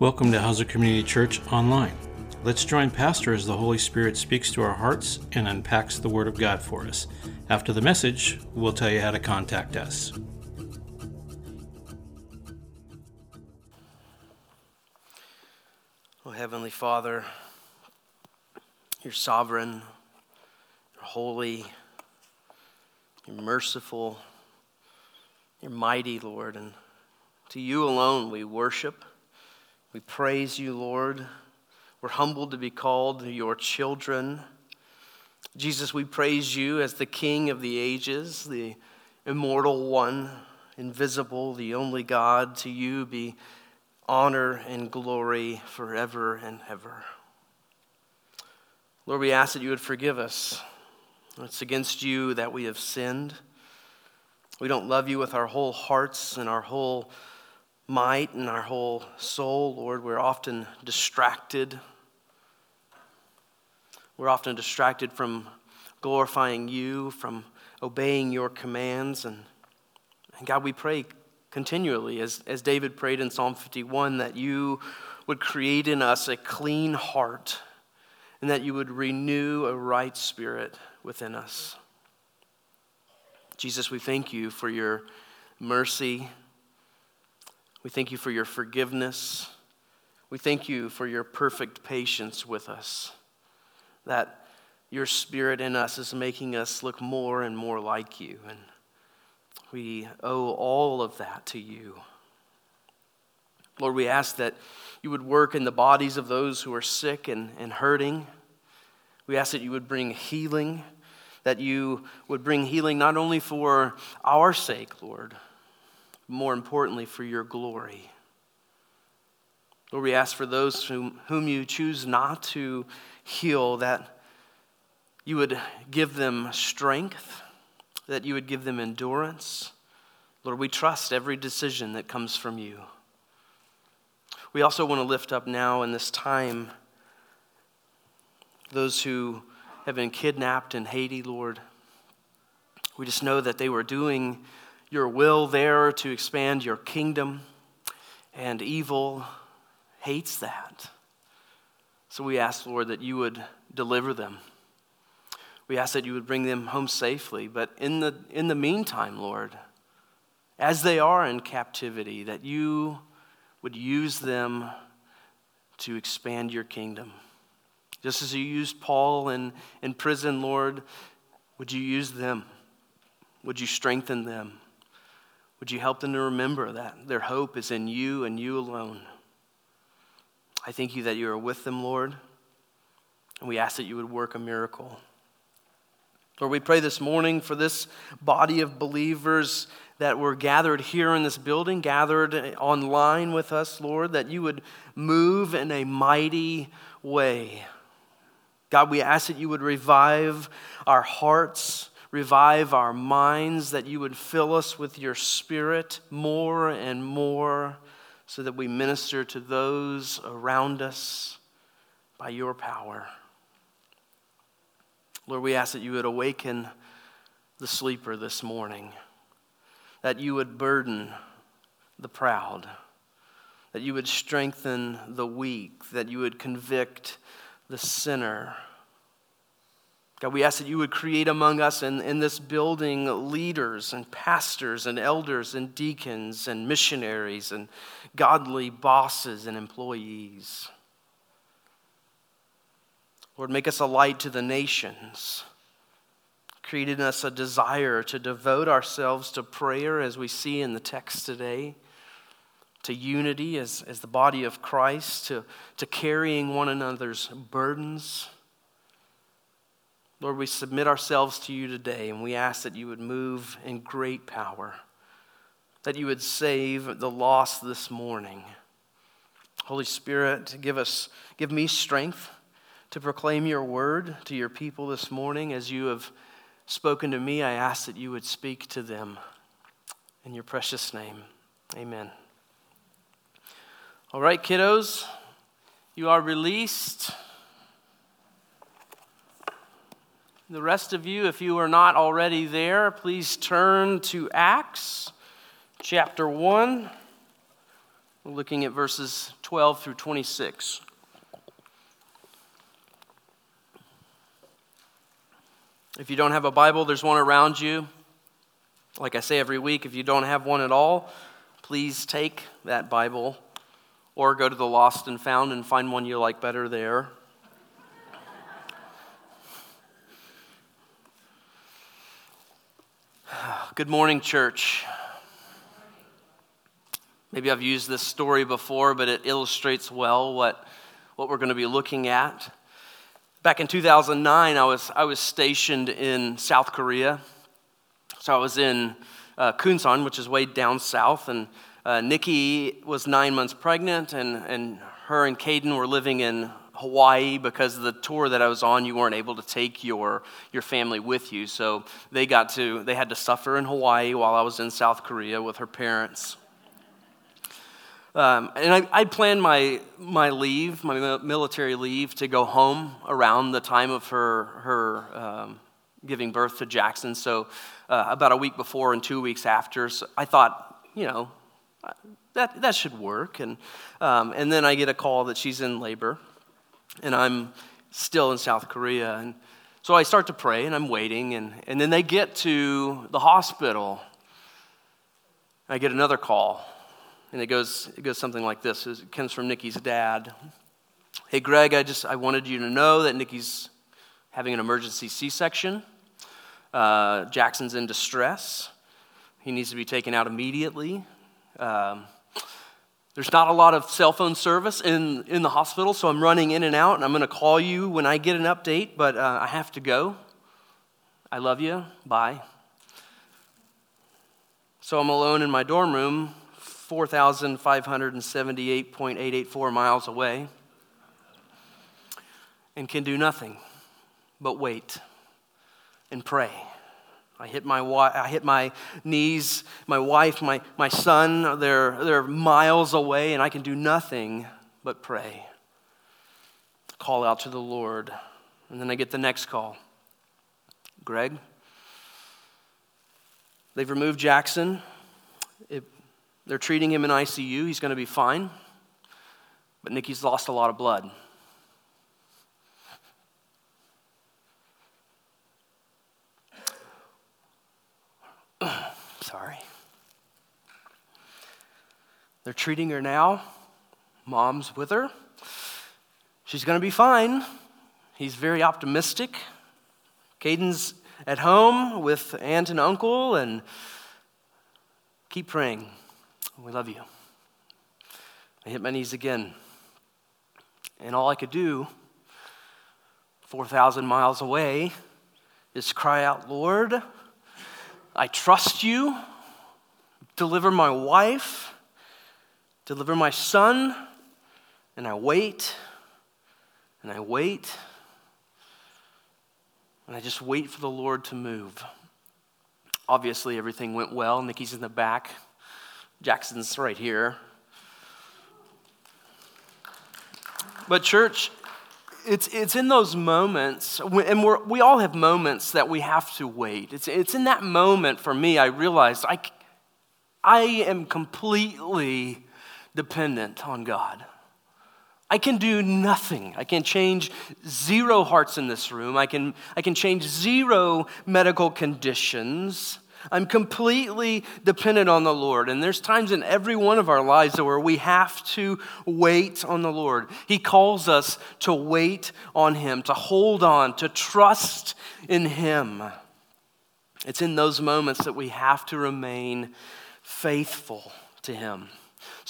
Welcome to Hauser Community Church Online. Let's join Pastor as the Holy Spirit speaks to our hearts and unpacks the Word of God for us. After the message, we'll tell you how to contact us. Oh, Heavenly Father, you're sovereign, you're holy, you're merciful, you're mighty, Lord, and to you alone we worship. We praise you, Lord. We're humbled to be called your children. Jesus, we praise you as the King of the ages, the immortal one, invisible, the only God. To you be honor and glory forever and ever. Lord, we ask that you would forgive us. It's against you that we have sinned. We don't love you with our whole hearts and our whole might and our whole soul, Lord. We're often distracted. We're often distracted from glorifying you, from obeying your commands. And, and God, we pray continually, as, as David prayed in Psalm 51, that you would create in us a clean heart and that you would renew a right spirit within us. Jesus, we thank you for your mercy we thank you for your forgiveness. We thank you for your perfect patience with us. That your spirit in us is making us look more and more like you. And we owe all of that to you. Lord, we ask that you would work in the bodies of those who are sick and, and hurting. We ask that you would bring healing, that you would bring healing not only for our sake, Lord, more importantly, for your glory. Lord, we ask for those whom, whom you choose not to heal that you would give them strength, that you would give them endurance. Lord, we trust every decision that comes from you. We also want to lift up now in this time those who have been kidnapped in Haiti, Lord. We just know that they were doing your will there to expand your kingdom, and evil hates that. So we ask, Lord, that you would deliver them. We ask that you would bring them home safely. But in the, in the meantime, Lord, as they are in captivity, that you would use them to expand your kingdom. Just as you used Paul in, in prison, Lord, would you use them? Would you strengthen them? Would you help them to remember that their hope is in you and you alone? I thank you that you are with them, Lord, and we ask that you would work a miracle. Lord, we pray this morning for this body of believers that were gathered here in this building, gathered online with us, Lord, that you would move in a mighty way. God, we ask that you would revive our hearts revive our minds, that you would fill us with your spirit more and more so that we minister to those around us by your power. Lord, we ask that you would awaken the sleeper this morning, that you would burden the proud, that you would strengthen the weak, that you would convict the sinner God, we ask that you would create among us in, in this building leaders and pastors and elders and deacons and missionaries and godly bosses and employees. Lord, make us a light to the nations. Create in us a desire to devote ourselves to prayer as we see in the text today, to unity as, as the body of Christ, to, to carrying one another's burdens Lord, we submit ourselves to you today and we ask that you would move in great power, that you would save the lost this morning. Holy Spirit, give us give me strength to proclaim your word to your people this morning as you have spoken to me. I ask that you would speak to them in your precious name. Amen. All right, kiddos, you are released. The rest of you, if you are not already there, please turn to Acts chapter 1. We're looking at verses 12 through 26. If you don't have a Bible, there's one around you. Like I say every week, if you don't have one at all, please take that Bible or go to the Lost and Found and find one you like better there. Good morning, church. Maybe I've used this story before, but it illustrates well what, what we're going to be looking at. Back in 2009, I was, I was stationed in South Korea. So I was in uh, Kunsan, which is way down south, and uh, Nikki was nine months pregnant, and, and her and Caden were living in Hawaii because of the tour that I was on, you weren't able to take your, your family with you. So they got to, they had to suffer in Hawaii while I was in South Korea with her parents. Um, and I, I planned my, my leave, my military leave, to go home around the time of her, her um, giving birth to Jackson. So, uh, about a week before and two weeks after. So I thought, you know, that, that should work. And, um, and then I get a call that she's in labor, and I'm still in South Korea. And so I start to pray, and I'm waiting. And, and then they get to the hospital. I get another call and it goes, it goes something like this. It comes from Nikki's dad. Hey, Greg, I just I wanted you to know that Nikki's having an emergency C-section. Uh, Jackson's in distress. He needs to be taken out immediately. Um, there's not a lot of cell phone service in, in the hospital, so I'm running in and out, and I'm going to call you when I get an update, but uh, I have to go. I love you. Bye. So I'm alone in my dorm room 4,578.884 miles away and can do nothing but wait and pray. I hit my, I hit my knees, my wife, my, my son, they're, they're miles away, and I can do nothing but pray. Call out to the Lord. And then I get the next call Greg, they've removed Jackson. It, they're treating him in ICU. He's going to be fine. But Nikki's lost a lot of blood. They're treating her now. Mom's with her. She's going to be fine. He's very optimistic. Caden's at home with aunt and uncle, and keep praying. We love you. I hit my knees again. And all I could do, 4,000 miles away, is cry out, Lord, I trust you. Deliver my wife, deliver my son. And I wait, and I wait, and I just wait for the Lord to move. Obviously, everything went well. Nikki's in the back. Jackson's right here. But, church, it's, it's in those moments, and we're, we all have moments that we have to wait. It's, it's in that moment for me, I realized I, I am completely dependent on God. I can do nothing. I can change zero hearts in this room. I can, I can change zero medical conditions. I'm completely dependent on the Lord. And there's times in every one of our lives where we have to wait on the Lord. He calls us to wait on Him, to hold on, to trust in Him. It's in those moments that we have to remain faithful to Him.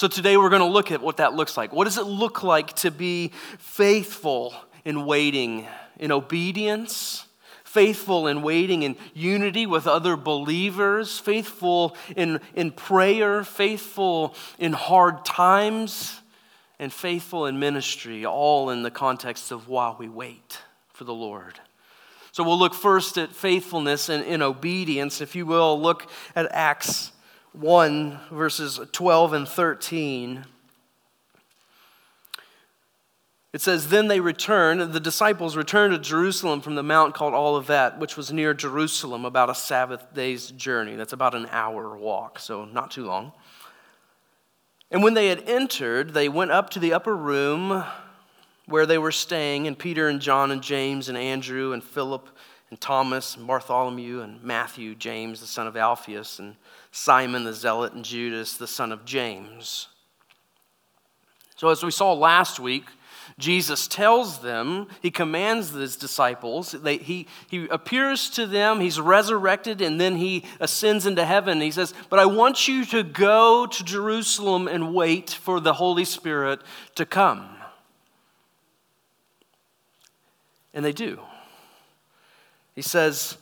So today we're going to look at what that looks like. What does it look like to be faithful in waiting, in obedience? faithful in waiting in unity with other believers, faithful in, in prayer, faithful in hard times, and faithful in ministry, all in the context of while we wait for the Lord. So we'll look first at faithfulness and in obedience. If you will, look at Acts 1, verses 12 and 13. It says, Then they returned, the disciples returned to Jerusalem from the mount called Olivet, which was near Jerusalem, about a Sabbath day's journey. That's about an hour walk, so not too long. And when they had entered, they went up to the upper room where they were staying, and Peter and John and James and Andrew and Philip and Thomas and Bartholomew and Matthew, James the son of Alphaeus, and Simon the zealot, and Judas the son of James. So, as we saw last week, Jesus tells them, he commands his disciples, they, he, he appears to them, he's resurrected, and then he ascends into heaven. He says, But I want you to go to Jerusalem and wait for the Holy Spirit to come. And they do. He says,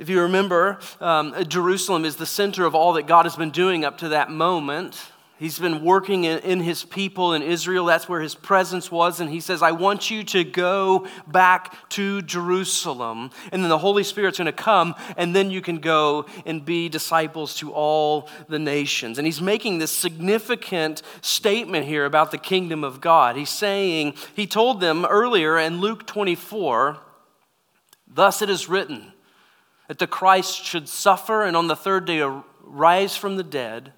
if you remember, um, Jerusalem is the center of all that God has been doing up to that moment. He's been working in, in, his people in Israel. That's where his presence was. And he says, I want you to go back to Jerusalem. And then the Holy Spirit's going to come, and then you can go and be disciples to all the nations. And he's making this significant statement here about the kingdom of God. He's saying, he told them earlier in Luke 24, Thus it is written that the Christ should suffer and on the third day rise from the dead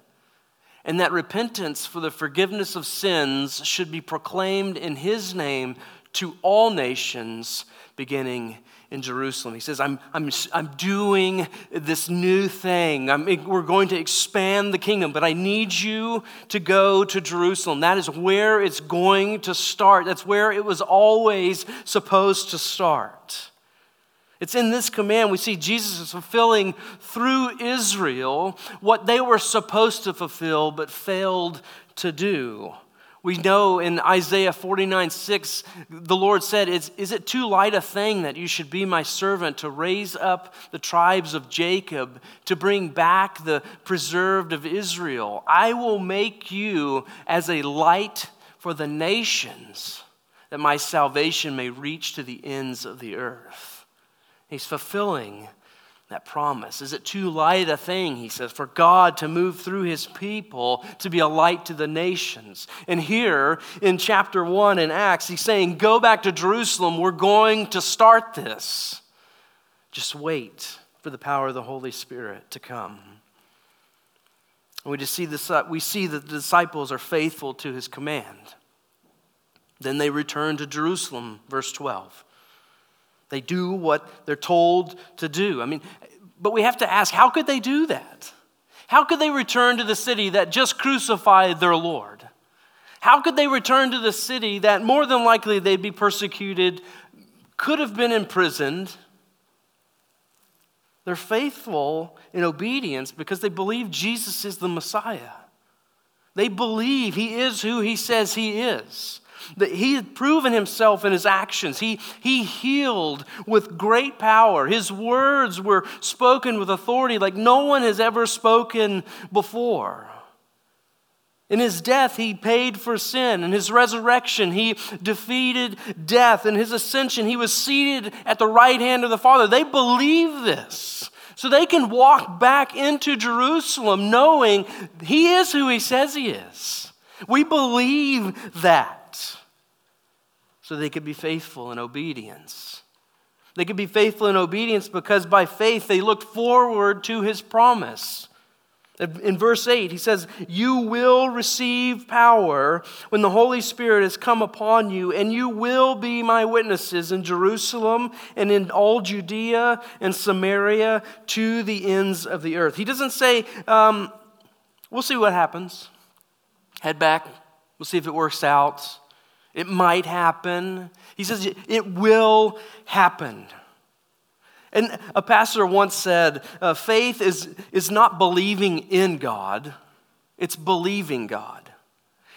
and that repentance for the forgiveness of sins should be proclaimed in his name to all nations, beginning in Jerusalem. He says, I'm, I'm, I'm doing this new thing. I'm, we're going to expand the kingdom, but I need you to go to Jerusalem. That is where it's going to start. That's where it was always supposed to start. It's in this command we see Jesus is fulfilling through Israel what they were supposed to fulfill but failed to do. We know in Isaiah 49 6, the Lord said, is, is it too light a thing that you should be my servant to raise up the tribes of Jacob, to bring back the preserved of Israel? I will make you as a light for the nations, that my salvation may reach to the ends of the earth. He's fulfilling that promise. Is it too light a thing, he says, for God to move through his people to be a light to the nations? And here in chapter 1 in Acts, he's saying, Go back to Jerusalem. We're going to start this. Just wait for the power of the Holy Spirit to come. And we just see this, we see that the disciples are faithful to his command. Then they return to Jerusalem, verse 12. They do what they're told to do. I mean, but we have to ask how could they do that? How could they return to the city that just crucified their Lord? How could they return to the city that more than likely they'd be persecuted, could have been imprisoned? They're faithful in obedience because they believe Jesus is the Messiah. They believe he is who he says he is. That he had proven himself in his actions. He, he healed with great power. His words were spoken with authority like no one has ever spoken before. In his death, he paid for sin. In his resurrection, he defeated death. In his ascension, he was seated at the right hand of the Father. They believe this. So they can walk back into Jerusalem knowing he is who he says he is. We believe that so they could be faithful in obedience. They could be faithful in obedience because by faith they looked forward to his promise. In verse 8, he says, You will receive power when the Holy Spirit has come upon you, and you will be my witnesses in Jerusalem and in all Judea and Samaria to the ends of the earth. He doesn't say, um, We'll see what happens. Head back, we'll see if it works out. It might happen. He says it will happen. And a pastor once said, uh, faith is, is not believing in God, it's believing God.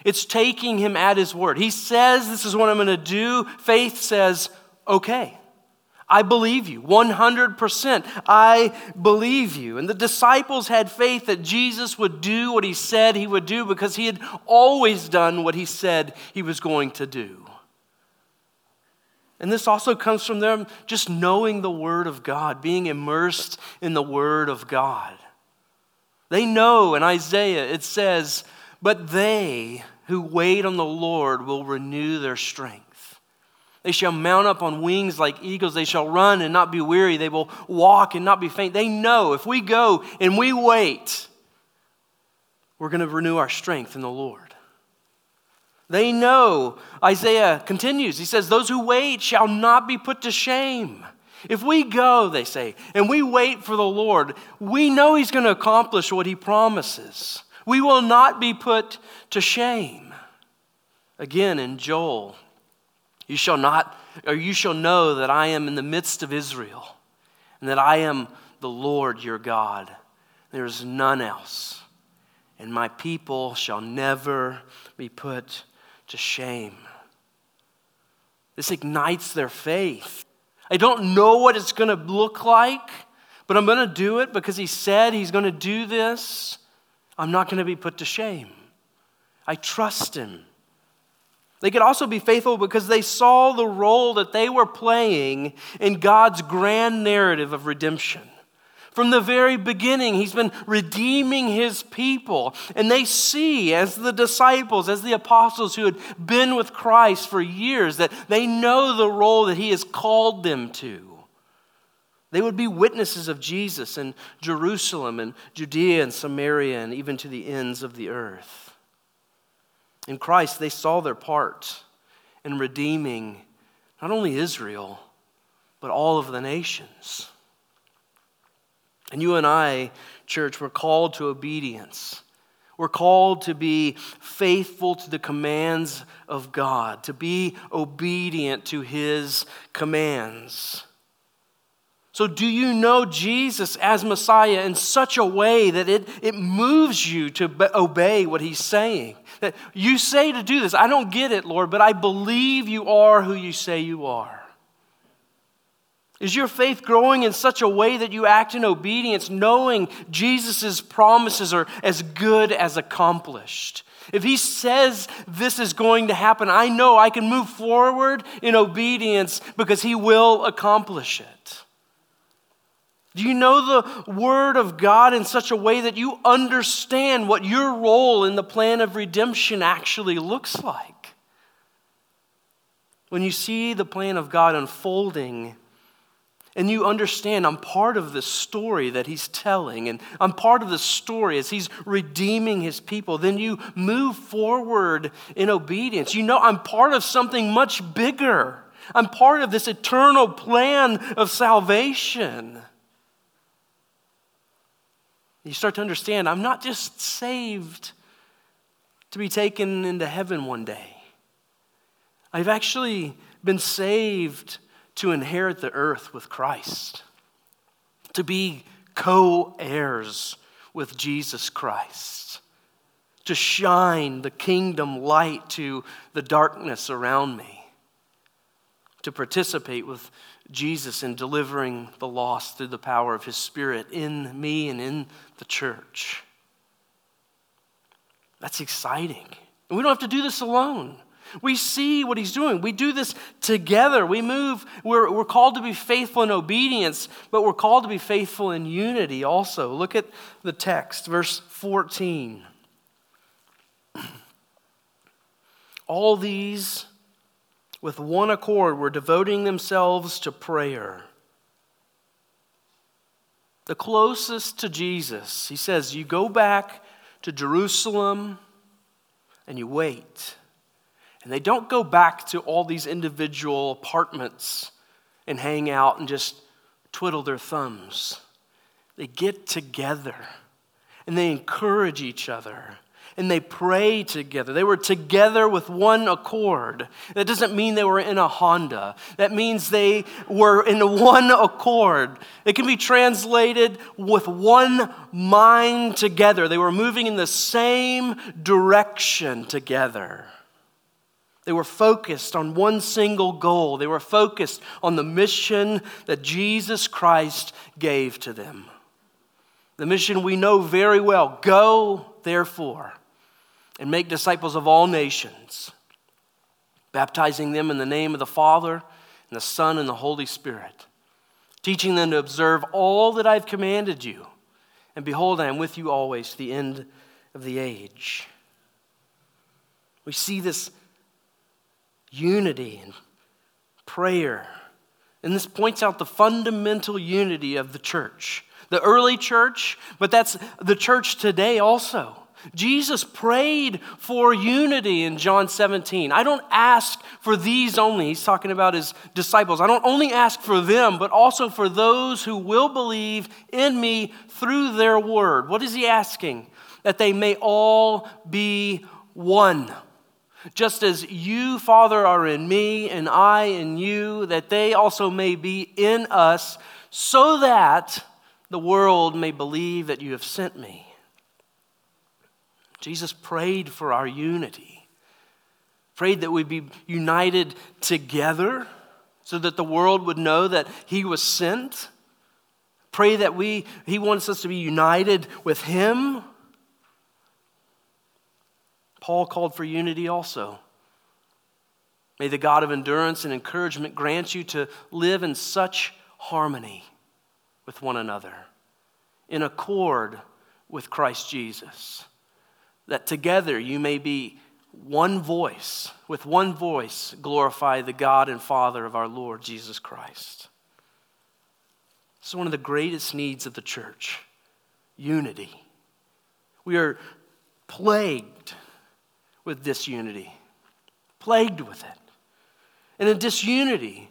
It's taking him at his word. He says, This is what I'm going to do. Faith says, Okay. I believe you. 100%. I believe you. And the disciples had faith that Jesus would do what he said he would do because he had always done what he said he was going to do. And this also comes from them just knowing the Word of God, being immersed in the Word of God. They know in Isaiah it says, But they who wait on the Lord will renew their strength. They shall mount up on wings like eagles. They shall run and not be weary. They will walk and not be faint. They know if we go and we wait, we're going to renew our strength in the Lord. They know. Isaiah continues. He says, Those who wait shall not be put to shame. If we go, they say, and we wait for the Lord, we know He's going to accomplish what He promises. We will not be put to shame. Again, in Joel, you shall not, or you shall know that I am in the midst of Israel, and that I am the Lord your God. There is none else, and my people shall never be put to shame. This ignites their faith. I don't know what it's going to look like, but I'm going to do it because he said he's going to do this. I'm not going to be put to shame. I trust him. They could also be faithful because they saw the role that they were playing in God's grand narrative of redemption. From the very beginning, he's been redeeming his people. And they see, as the disciples, as the apostles who had been with Christ for years, that they know the role that he has called them to. They would be witnesses of Jesus in Jerusalem and Judea and Samaria and even to the ends of the earth. In Christ, they saw their part in redeeming not only Israel, but all of the nations. And you and I, church, we're called to obedience. We're called to be faithful to the commands of God, to be obedient to his commands. So, do you know Jesus as Messiah in such a way that it, it moves you to obey what he's saying? That you say to do this, I don't get it, Lord, but I believe you are who you say you are. Is your faith growing in such a way that you act in obedience, knowing Jesus' promises are as good as accomplished? If he says this is going to happen, I know I can move forward in obedience because he will accomplish it. Do you know the Word of God in such a way that you understand what your role in the plan of redemption actually looks like? When you see the plan of God unfolding, and you understand I'm part of the story that he's telling, and I'm part of the story as he's redeeming his people, then you move forward in obedience. You know, I'm part of something much bigger. I'm part of this eternal plan of salvation. You start to understand I'm not just saved to be taken into heaven one day, I've actually been saved to inherit the earth with Christ, to be co heirs with Jesus Christ, to shine the kingdom light to the darkness around me, to participate with Jesus in delivering the lost through the power of his Spirit in me and in the church. That's exciting. And we don't have to do this alone. We see what he's doing. We do this together. We move, we're, we're called to be faithful in obedience, but we're called to be faithful in unity also. Look at the text, verse 14. All these, with one accord, were devoting themselves to prayer. The closest to Jesus, he says, you go back to Jerusalem and you wait. And they don't go back to all these individual apartments and hang out and just twiddle their thumbs. They get together and they encourage each other and they pray together. They were together with one accord. That doesn't mean they were in a Honda, that means they were in one accord. It can be translated with one mind together. They were moving in the same direction together. They were focused on one single goal. They were focused on the mission that Jesus Christ gave to them. The mission we know very well go, therefore, and make disciples of all nations, baptizing them in the name of the Father, and the Son, and the Holy Spirit, teaching them to observe all that I've commanded you. And behold, I am with you always to the end of the age. We see this unity and prayer. And this points out the fundamental unity of the church. The early church, but that's the church today also. Jesus prayed for unity in John 17. I don't ask for these only. He's talking about his disciples. I don't only ask for them, but also for those who will believe in me through their word. What is he asking? That they may all be one. Just as you, Father, are in me and I in you, that they also may be in us, so that the world may believe that you have sent me. Jesus prayed for our unity, prayed that we'd be united together so that the world would know that He was sent. Pray that we, He wants us to be united with Him. Paul called for unity also. May the God of endurance and encouragement grant you to live in such harmony with one another, in accord with Christ Jesus that together you may be one voice, with one voice, glorify the God and Father of our Lord Jesus Christ. This is one of the greatest needs of the church unity. We are plagued with disunity, plagued with it. And in disunity,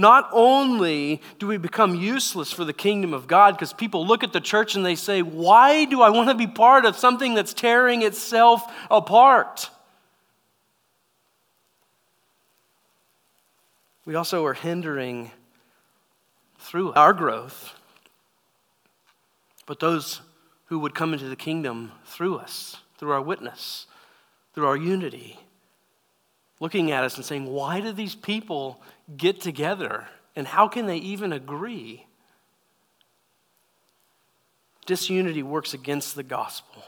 not only do we become useless for the kingdom of God because people look at the church and they say, Why do I want to be part of something that's tearing itself apart? We also are hindering through our growth, but those who would come into the kingdom through us, through our witness, through our unity looking at us and saying, Why do these people get together? And how can they even agree? Disunity works against the gospel.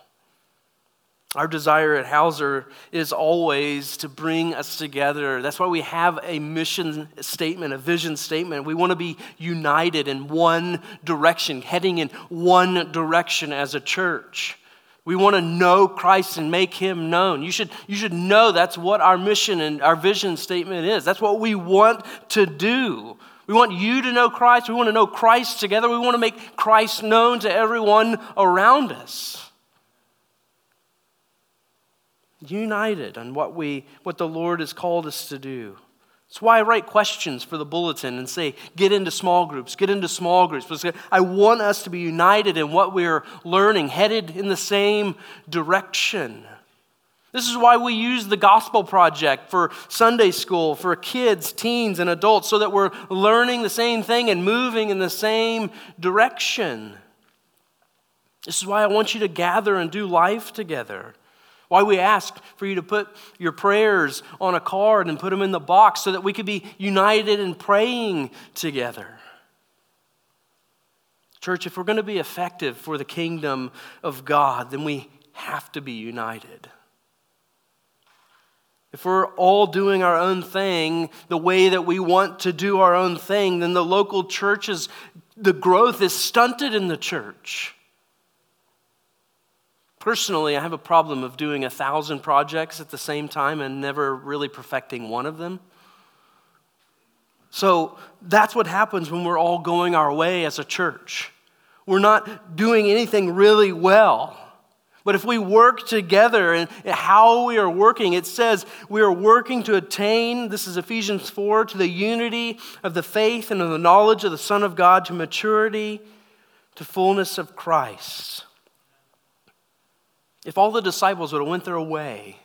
Our desire at Hauser is always to bring us together. That's why we have a mission statement, a vision statement. We want to be united in one direction, heading in one direction as a church. We want to know Christ and make him known. You should, you should know that's what our mission and our vision statement is. That's what we want to do. We want you to know Christ. We want to know Christ together. We want to make Christ known to everyone around us. United on what, we, what the Lord has called us to do. That's why I write questions for the bulletin and say, get into small groups, get into small groups. Because I want us to be united in what we're learning, headed in the same direction. This is why we use the Gospel Project for Sunday school, for kids, teens, and adults, so that we're learning the same thing and moving in the same direction. This is why I want you to gather and do life together. Why we ask for you to put your prayers on a card and put them in the box so that we could be united in praying together. Church, if we're going to be effective for the kingdom of God, then we have to be united. If we're all doing our own thing the way that we want to do our own thing, then the local churches, the growth is stunted in the church. Personally, I have a problem of doing a thousand projects at the same time and never really perfecting one of them. So that's what happens when we're all going our way as a church. We're not doing anything really well. But if we work together and how we are working, it says we are working to attain, this is Ephesians 4, to the unity of the faith and of the knowledge of the Son of God, to maturity, to fullness of Christ. If all the disciples would have went their way,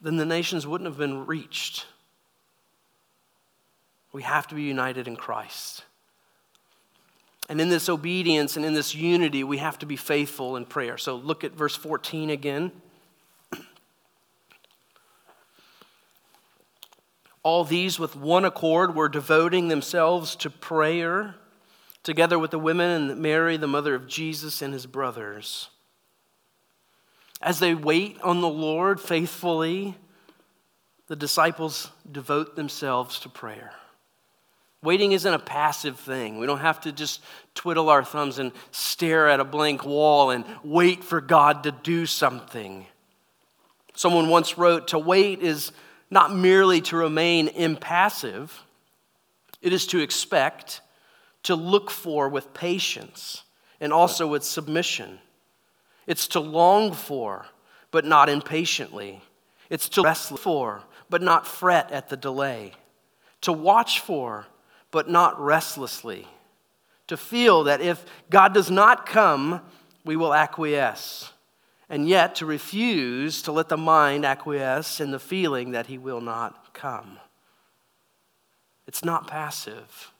then the nations wouldn't have been reached. We have to be united in Christ. And in this obedience and in this unity, we have to be faithful in prayer. So look at verse 14 again. All these with one accord were devoting themselves to prayer together with the women and Mary, the mother of Jesus, and his brothers. As they wait on the Lord faithfully, the disciples devote themselves to prayer. Waiting isn't a passive thing. We don't have to just twiddle our thumbs and stare at a blank wall and wait for God to do something. Someone once wrote To wait is not merely to remain impassive, it is to expect to look for with patience and also with submission. It's to long for, but not impatiently. It's to rest for, but not fret at the delay. To watch for, but not restlessly. To feel that if God does not come, we will acquiesce. And yet to refuse to let the mind acquiesce in the feeling that he will not come. It's not passive.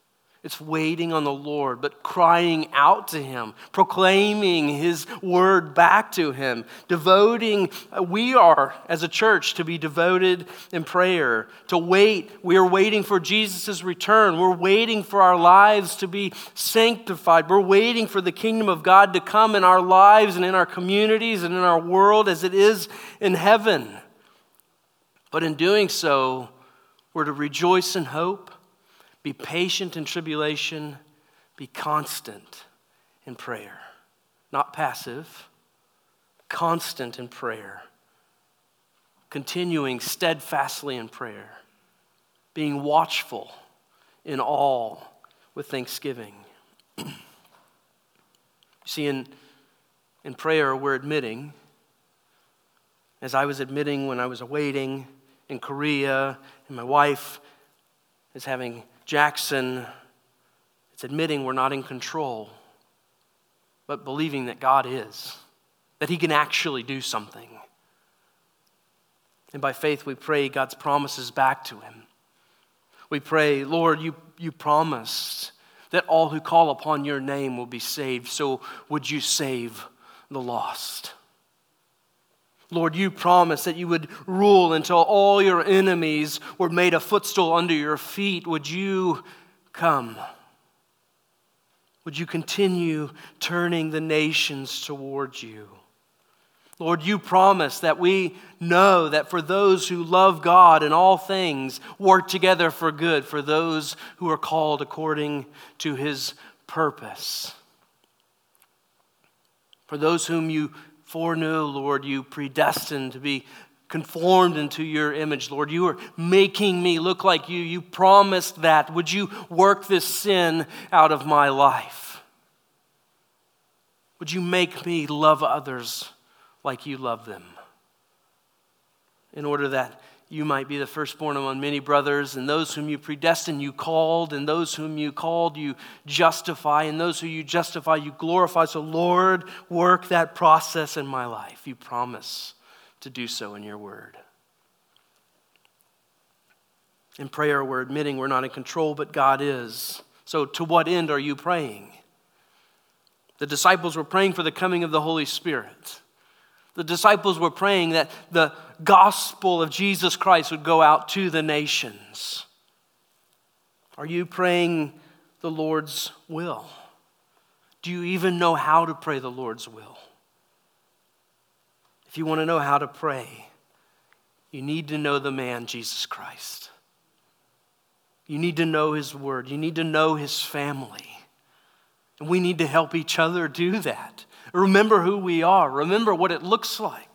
It's waiting on the Lord, but crying out to Him, proclaiming His word back to Him, devoting. Uh, we are, as a church, to be devoted in prayer, to wait. We are waiting for Jesus' return. We're waiting for our lives to be sanctified. We're waiting for the kingdom of God to come in our lives and in our communities and in our world as it is in heaven. But in doing so, we're to rejoice in hope be patient in tribulation, be constant in prayer. Not passive, constant in prayer. Continuing steadfastly in prayer. Being watchful in all with thanksgiving. see, in, in prayer, we're admitting, as I was admitting when I was awaiting in Korea, and my wife is having Jackson, it's admitting we're not in control, but believing that God is, that He can actually do something. And by faith, we pray God's promises back to Him. We pray, Lord, you, you promised that all who call upon your name will be saved, so would you save the lost? Lord, you promised that you would rule until all your enemies were made a footstool under your feet. Would you come? Would you continue turning the nations towards you? Lord, you promise that we know that for those who love God and all things work together for good, for those who are called according to his purpose. For those whom you foreknew, Lord, you predestined to be conformed into your image, Lord. You are making me look like you. You promised that. Would you work this sin out of my life? Would you make me love others like you love them? In order that you might be the firstborn among many brothers, and those whom you predestined, you called, and those whom you called, you justify, and those who you justify, you glorify. So, Lord, work that process in my life. You promise to do so in your word. In prayer, we're admitting we're not in control, but God is. So, to what end are you praying? The disciples were praying for the coming of the Holy Spirit. The disciples were praying that the gospel of Jesus Christ would go out to the nations. Are you praying the Lord's will? Do you even know how to pray the Lord's will? If you want to know how to pray, you need to know the man, Jesus Christ. You need to know his word. You need to know his family. And we need to help each other do that. Remember who we are. Remember what it looks like.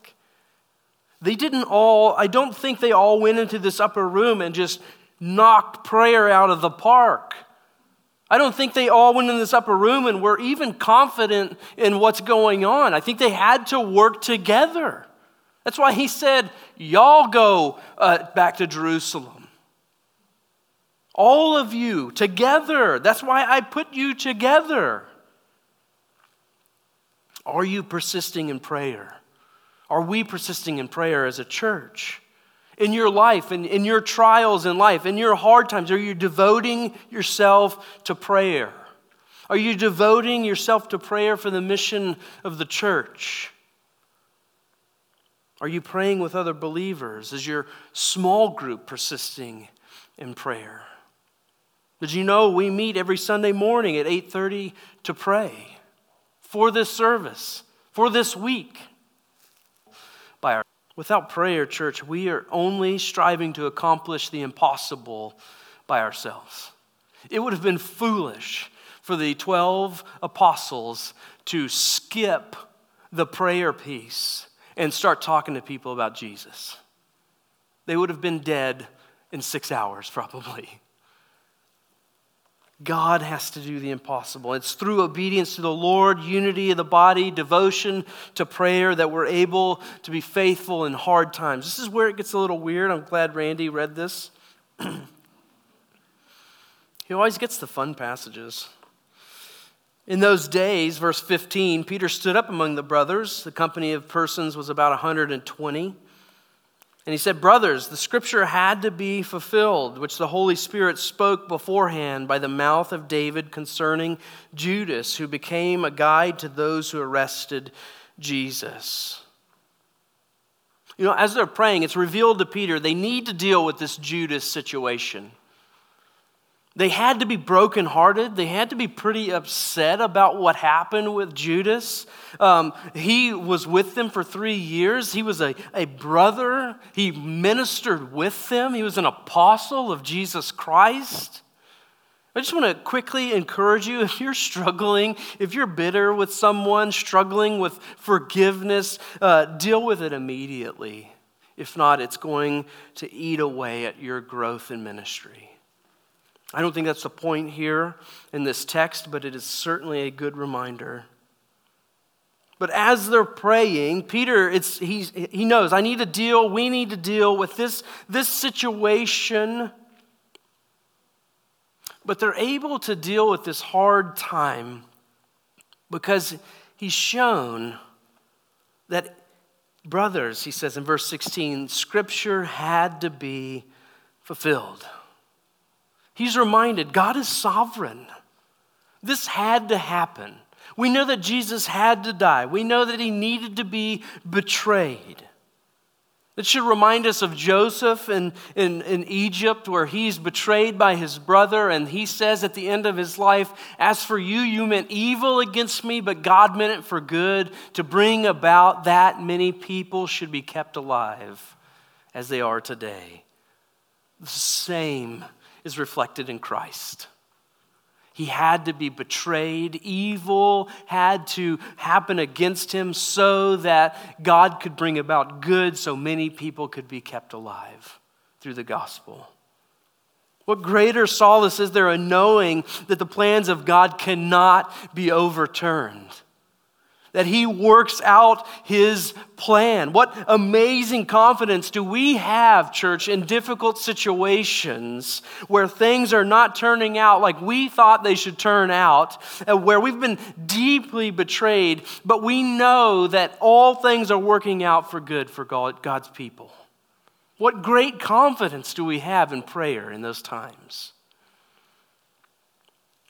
They didn't all, I don't think they all went into this upper room and just knocked prayer out of the park. I don't think they all went in this upper room and were even confident in what's going on. I think they had to work together. That's why he said, Y'all go uh, back to Jerusalem. All of you together. That's why I put you together. Are you persisting in prayer? Are we persisting in prayer as a church? In your life, in, in your trials in life, in your hard times, are you devoting yourself to prayer? Are you devoting yourself to prayer for the mission of the church? Are you praying with other believers? Is your small group persisting in prayer? Did you know we meet every Sunday morning at 8:30 to pray? for this service, for this week. By our, without prayer, church, we are only striving to accomplish the impossible by ourselves. It would have been foolish for the 12 apostles to skip the prayer piece and start talking to people about Jesus. They would have been dead in six hours, probably. God has to do the impossible. It's through obedience to the Lord, unity of the body, devotion to prayer that we're able to be faithful in hard times. This is where it gets a little weird. I'm glad Randy read this. he always gets the fun passages. In those days, verse 15, Peter stood up among the brothers. The company of persons was about 120. And he said, Brothers, the scripture had to be fulfilled, which the Holy Spirit spoke beforehand by the mouth of David concerning Judas, who became a guide to those who arrested Jesus. You know, as they're praying, it's revealed to Peter they need to deal with this Judas situation. They had to be brokenhearted. They had to be pretty upset about what happened with Judas. Um, he was with them for three years. He was a, a brother. He ministered with them. He was an apostle of Jesus Christ. I just want to quickly encourage you if you're struggling, if you're bitter with someone, struggling with forgiveness, uh, deal with it immediately. If not, it's going to eat away at your growth in ministry. I don't think that's the point here in this text, but it is certainly a good reminder. But as they're praying, Peter, it's, he's, he knows, I need to deal, we need to deal with this, this situation. But they're able to deal with this hard time because he's shown that, brothers, he says in verse 16, scripture had to be fulfilled. He's reminded God is sovereign. This had to happen. We know that Jesus had to die. We know that he needed to be betrayed. It should remind us of Joseph in, in, in, Egypt, where he's betrayed by his brother, and he says at the end of his life, As for you, you meant evil against me, but God meant it for good to bring about that many people should be kept alive as they are today. The same is reflected in Christ. He had to be betrayed. Evil had to happen against him so that God could bring about good so many people could be kept alive through the gospel. What greater solace is there in knowing that the plans of God cannot be overturned? That He works out His plan. What amazing confidence do we have, church, in difficult situations where things are not turning out like we thought they should turn out, where we've been deeply betrayed, but we know that all things are working out for good for God's people. What great confidence do we have in prayer in those times?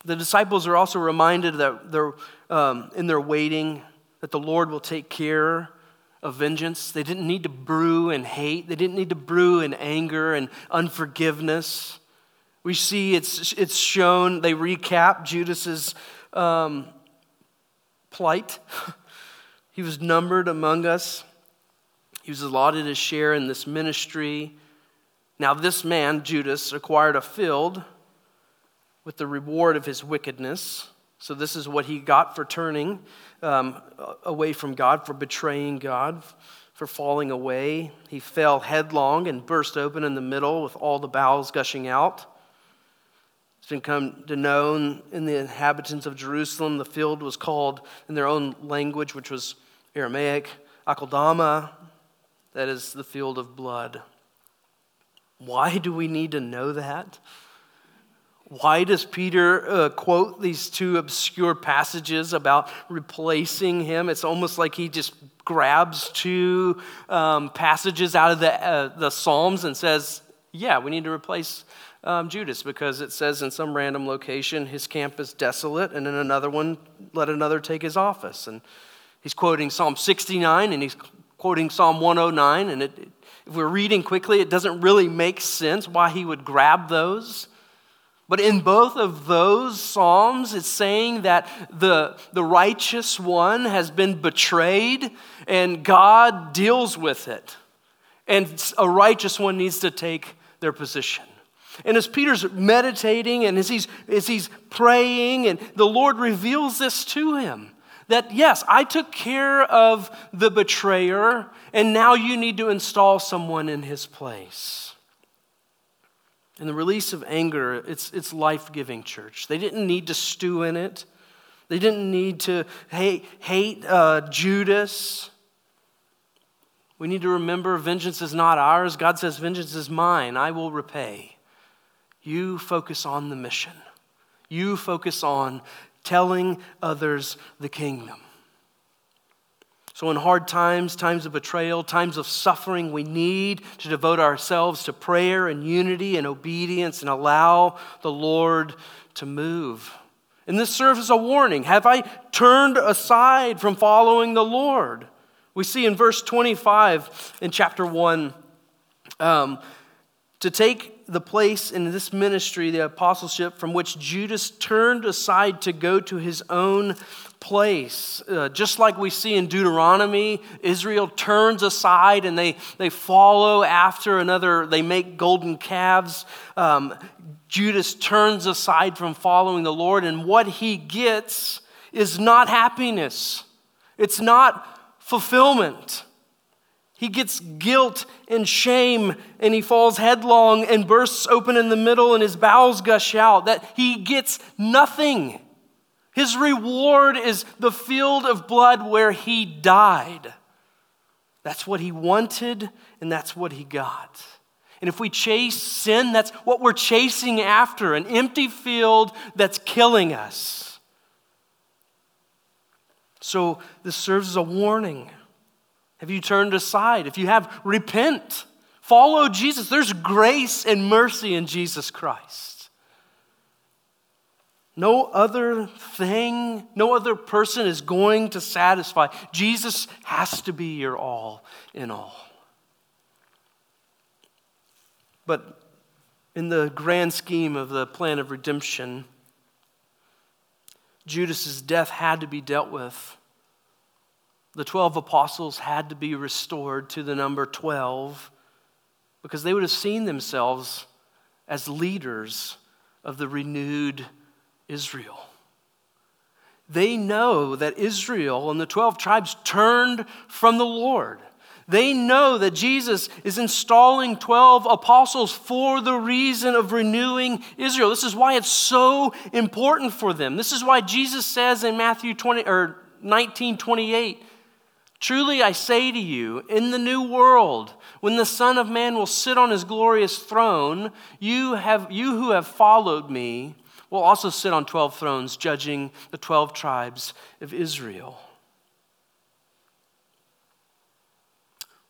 The disciples are also reminded that they're, um, in their waiting, that the Lord will take care of vengeance. They didn't need to brew in hate, they didn't need to brew in anger and unforgiveness. We see it's, it's shown, they recap Judas's um, plight. he was numbered among us, he was allotted his share in this ministry. Now, this man, Judas, acquired a field with the reward of his wickedness. So, this is what he got for turning um, away from God, for betraying God, for falling away. He fell headlong and burst open in the middle with all the bowels gushing out. It's been come to known in the inhabitants of Jerusalem. The field was called in their own language, which was Aramaic, Akeldama, that is the field of blood. Why do we need to know that? Why does Peter uh, quote these two obscure passages about replacing him? It's almost like he just grabs two um, passages out of the, uh, the Psalms and says, Yeah, we need to replace um, Judas because it says in some random location his camp is desolate, and in another one, let another take his office. And he's quoting Psalm 69 and he's quoting Psalm 109. And it, if we're reading quickly, it doesn't really make sense why he would grab those. But in both of those Psalms, it's saying that the, the righteous one has been betrayed and God deals with it. And a righteous one needs to take their position. And as Peter's meditating and as he's, as he's praying, and the Lord reveals this to him that yes, I took care of the betrayer, and now you need to install someone in his place. And the release of anger, it's, it's life giving, church. They didn't need to stew in it, they didn't need to hate, hate uh, Judas. We need to remember vengeance is not ours. God says, Vengeance is mine. I will repay. You focus on the mission, you focus on telling others the kingdom. So, in hard times, times of betrayal, times of suffering, we need to devote ourselves to prayer and unity and obedience and allow the Lord to move. And this serves as a warning. Have I turned aside from following the Lord? We see in verse 25 in chapter 1 um, to take the place in this ministry, the apostleship, from which Judas turned aside to go to his own place. Uh, just like we see in Deuteronomy, Israel turns aside and they, they follow after another, they make golden calves. Um, Judas turns aside from following the Lord, and what he gets is not happiness, it's not fulfillment. He gets guilt and shame, and he falls headlong and bursts open in the middle, and his bowels gush out. That he gets nothing. His reward is the field of blood where he died. That's what he wanted, and that's what he got. And if we chase sin, that's what we're chasing after an empty field that's killing us. So this serves as a warning. Have you turned aside? If you have, repent. Follow Jesus. There's grace and mercy in Jesus Christ. No other thing, no other person is going to satisfy. Jesus has to be your all in all. But in the grand scheme of the plan of redemption, Judas's death had to be dealt with. The 12 apostles had to be restored to the number 12 because they would have seen themselves as leaders of the renewed Israel. They know that Israel and the 12 tribes turned from the Lord. They know that Jesus is installing 12 apostles for the reason of renewing Israel. This is why it's so important for them. This is why Jesus says in Matthew 20 or 19 28, Truly I say to you, in the new world, when the Son of Man will sit on his glorious throne, you, have, you who have followed me will also sit on 12 thrones, judging the 12 tribes of Israel.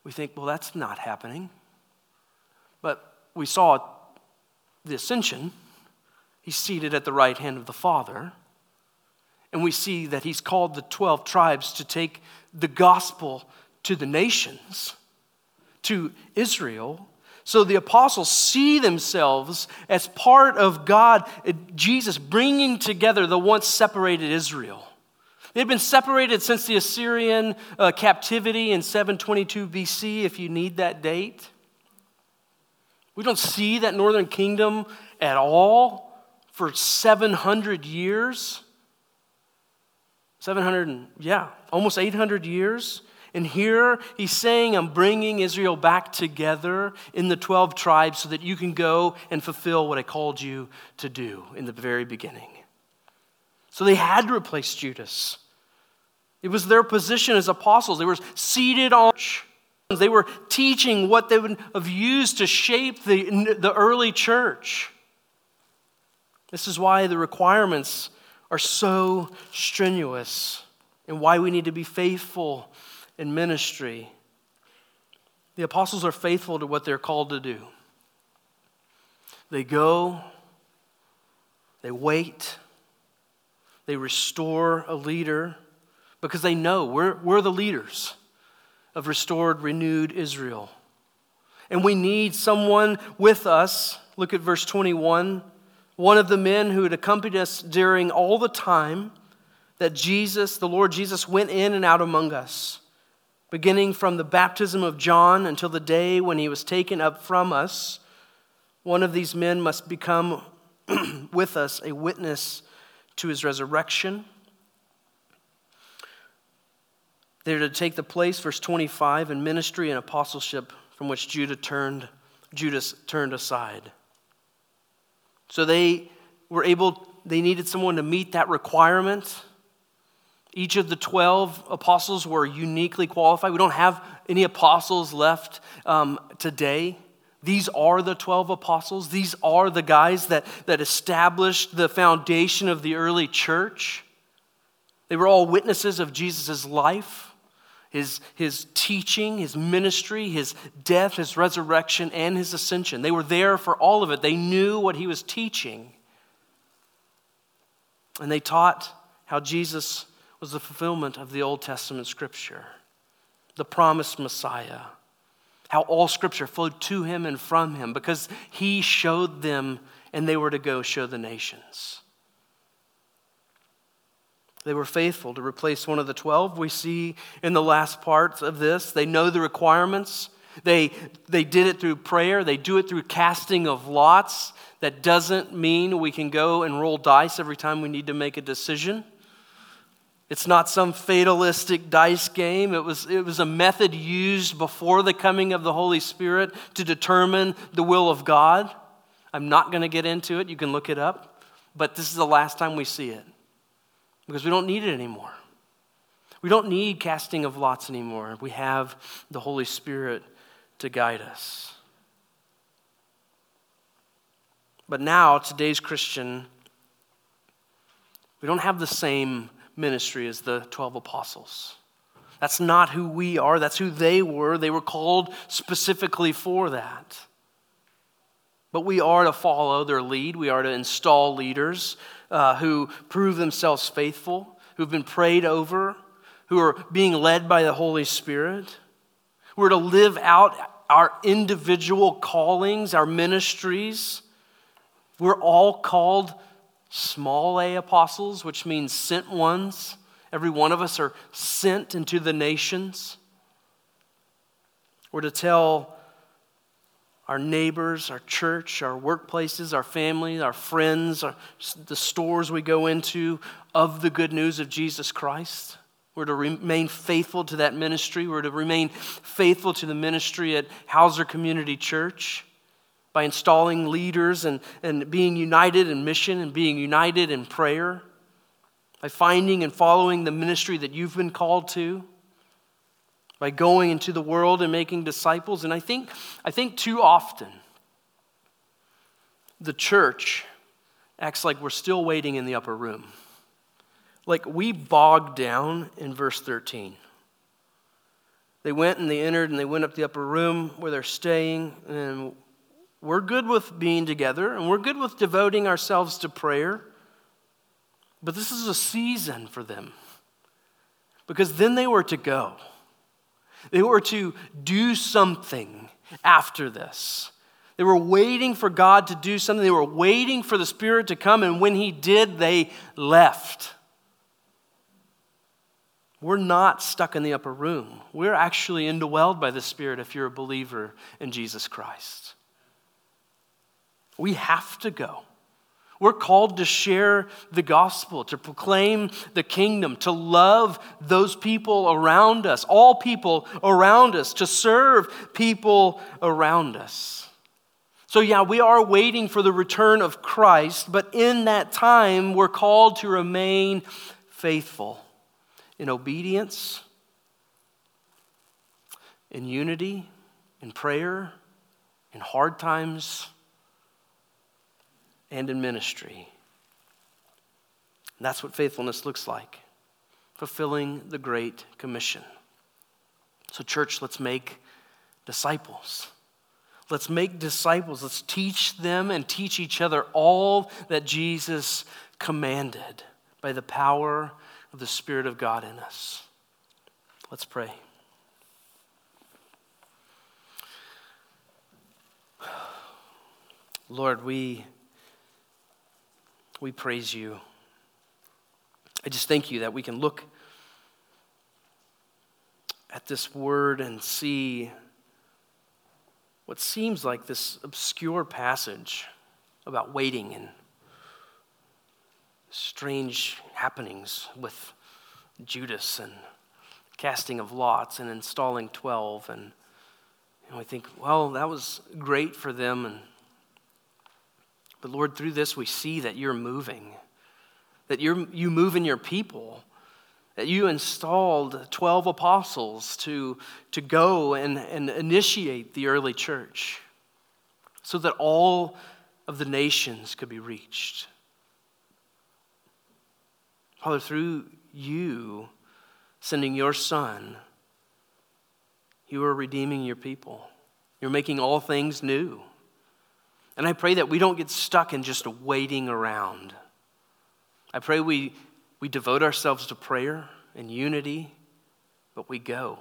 We think, well, that's not happening. But we saw the ascension. He's seated at the right hand of the Father. And we see that he's called the 12 tribes to take the gospel to the nations, to Israel, so the apostles see themselves as part of God, Jesus bringing together the once separated Israel. They'd been separated since the Assyrian uh, captivity in 722 BC, if you need that date. We don't see that northern kingdom at all for 700 years. 700, and, yeah, almost 800 years. And here he's saying, I'm bringing Israel back together in the 12 tribes so that you can go and fulfill what I called you to do in the very beginning. So they had to replace Judas. It was their position as apostles. They were seated on. They were teaching what they would have used to shape the, the early church. This is why the requirements are so strenuous and why we need to be faithful in ministry. The apostles are faithful to what they're called to do. They go, they wait, they restore a leader because they know we're, we're the leaders of restored, renewed Israel. And we need someone with us. Look at verse 21. One of the men who had accompanied us during all the time that Jesus, the Lord Jesus, went in and out among us beginning from the baptism of John until the day when he was taken up from us, one of these men must become with us a witness to his resurrection. They're to take the place, verse 25, in ministry and apostleship from which Judah turned, Judas turned aside. So they were able, they needed someone to meet that requirement. Each of the 12 apostles were uniquely qualified. We don't have any apostles left um, today. These are the 12 apostles. These are the guys that, that established the foundation of the early church. They were all witnesses of Jesus' life, his, his teaching, his ministry, his death, his resurrection, and his ascension. They were there for all of it. They knew what he was teaching. And they taught how Jesus was the fulfillment of the Old Testament scripture, the promised Messiah, how all scripture flowed to him and from him because he showed them and they were to go show the nations. They were faithful to replace one of the 12. We see in the last part of this, they know the requirements. They, they did it through prayer, they do it through casting of lots. That doesn't mean we can go and roll dice every time we need to make a decision. It's not some fatalistic dice game. It was, it was a method used before the coming of the Holy Spirit to determine the will of God. I'm not going to get into it. You can look it up. But this is the last time we see it because we don't need it anymore. We don't need casting of lots anymore. We have the Holy Spirit to guide us. But now, today's Christian, we don't have the same ministry as the 12 apostles. That's not who we are, that's who they were. They were called specifically for that. But we are to follow their lead. We are to install leaders uh, who prove themselves faithful, who've been prayed over, who are being led by the Holy Spirit. We're to live out our individual callings, our ministries. We're all called small a apostles, which means sent ones. Every one of us are sent into the nations. We're to tell our neighbors, our church, our workplaces, our family, our friends, our, the stores we go into of the good news of Jesus Christ. We're to remain faithful to that ministry. We're to remain faithful to the ministry at Hauser Community Church by installing leaders and, and being united in mission and being united in prayer, by finding and following the ministry that you've been called to by going into the world and making disciples. And I think, I think too often the church acts like we're still waiting in the upper room. Like we bogged down in verse 13. They went and they entered and they went up the upper room where they're staying. And we're good with being together and we're good with devoting ourselves to prayer. But this is a season for them because then they were to go. They were to do something after this. They were waiting for God to do something. They were waiting for the Spirit to come, and when He did, they left. We're not stuck in the upper room. We're actually indwelled by the Spirit if you're a believer in Jesus Christ. We have to go. We're called to share the gospel, to proclaim the kingdom, to love those people around us, all people around us, to serve people around us. So, yeah, we are waiting for the return of Christ, but in that time, we're called to remain faithful in obedience, in unity, in prayer, in hard times and in ministry. And that's what faithfulness looks like fulfilling the Great Commission. So, church, let's make disciples. Let's make disciples. Let's teach them and teach each other all that Jesus commanded by the power of the Spirit of God in us. Let's pray. Lord, we we praise you. I just thank you that we can look at this word and see what seems like this obscure passage about waiting and strange happenings with Judas and casting of lots and installing 12. And know, I think, well, that was great for them. And But Lord, through this we see that you're moving, that you're, you move in your people, that you installed 12 apostles to, to go and, and initiate the early church so that all of the nations could be reached. Father, through you sending your Son, you are redeeming your people. You're making all things new. And I pray that we don't get stuck in just waiting around. I pray we, we devote ourselves to prayer and unity, but we go.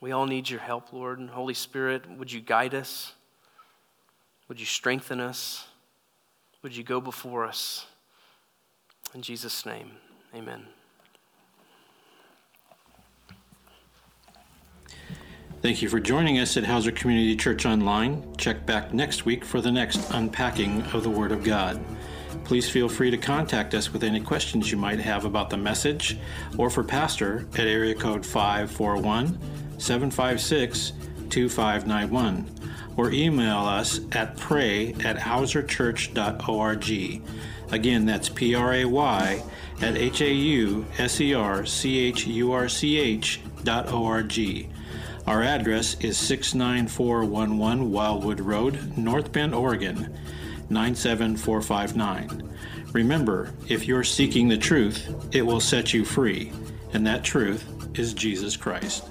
We all need your help, Lord. And Holy Spirit, would you guide us? Would you strengthen us? Would you go before us? In Jesus' name, amen. Thank you for joining us at Hauser Community Church Online. Check back next week for the next unpacking of the Word of God. Please feel free to contact us with any questions you might have about the message or for Pastor at area code 541 756 2591 or email us at pray at hauserchurch.org. Again, that's P R A Y at H A U S E R C H U R C H dot O R G. Our address is 69411 Wildwood Road, North Bend, Oregon 97459. Remember, if you're seeking the truth, it will set you free, and that truth is Jesus Christ.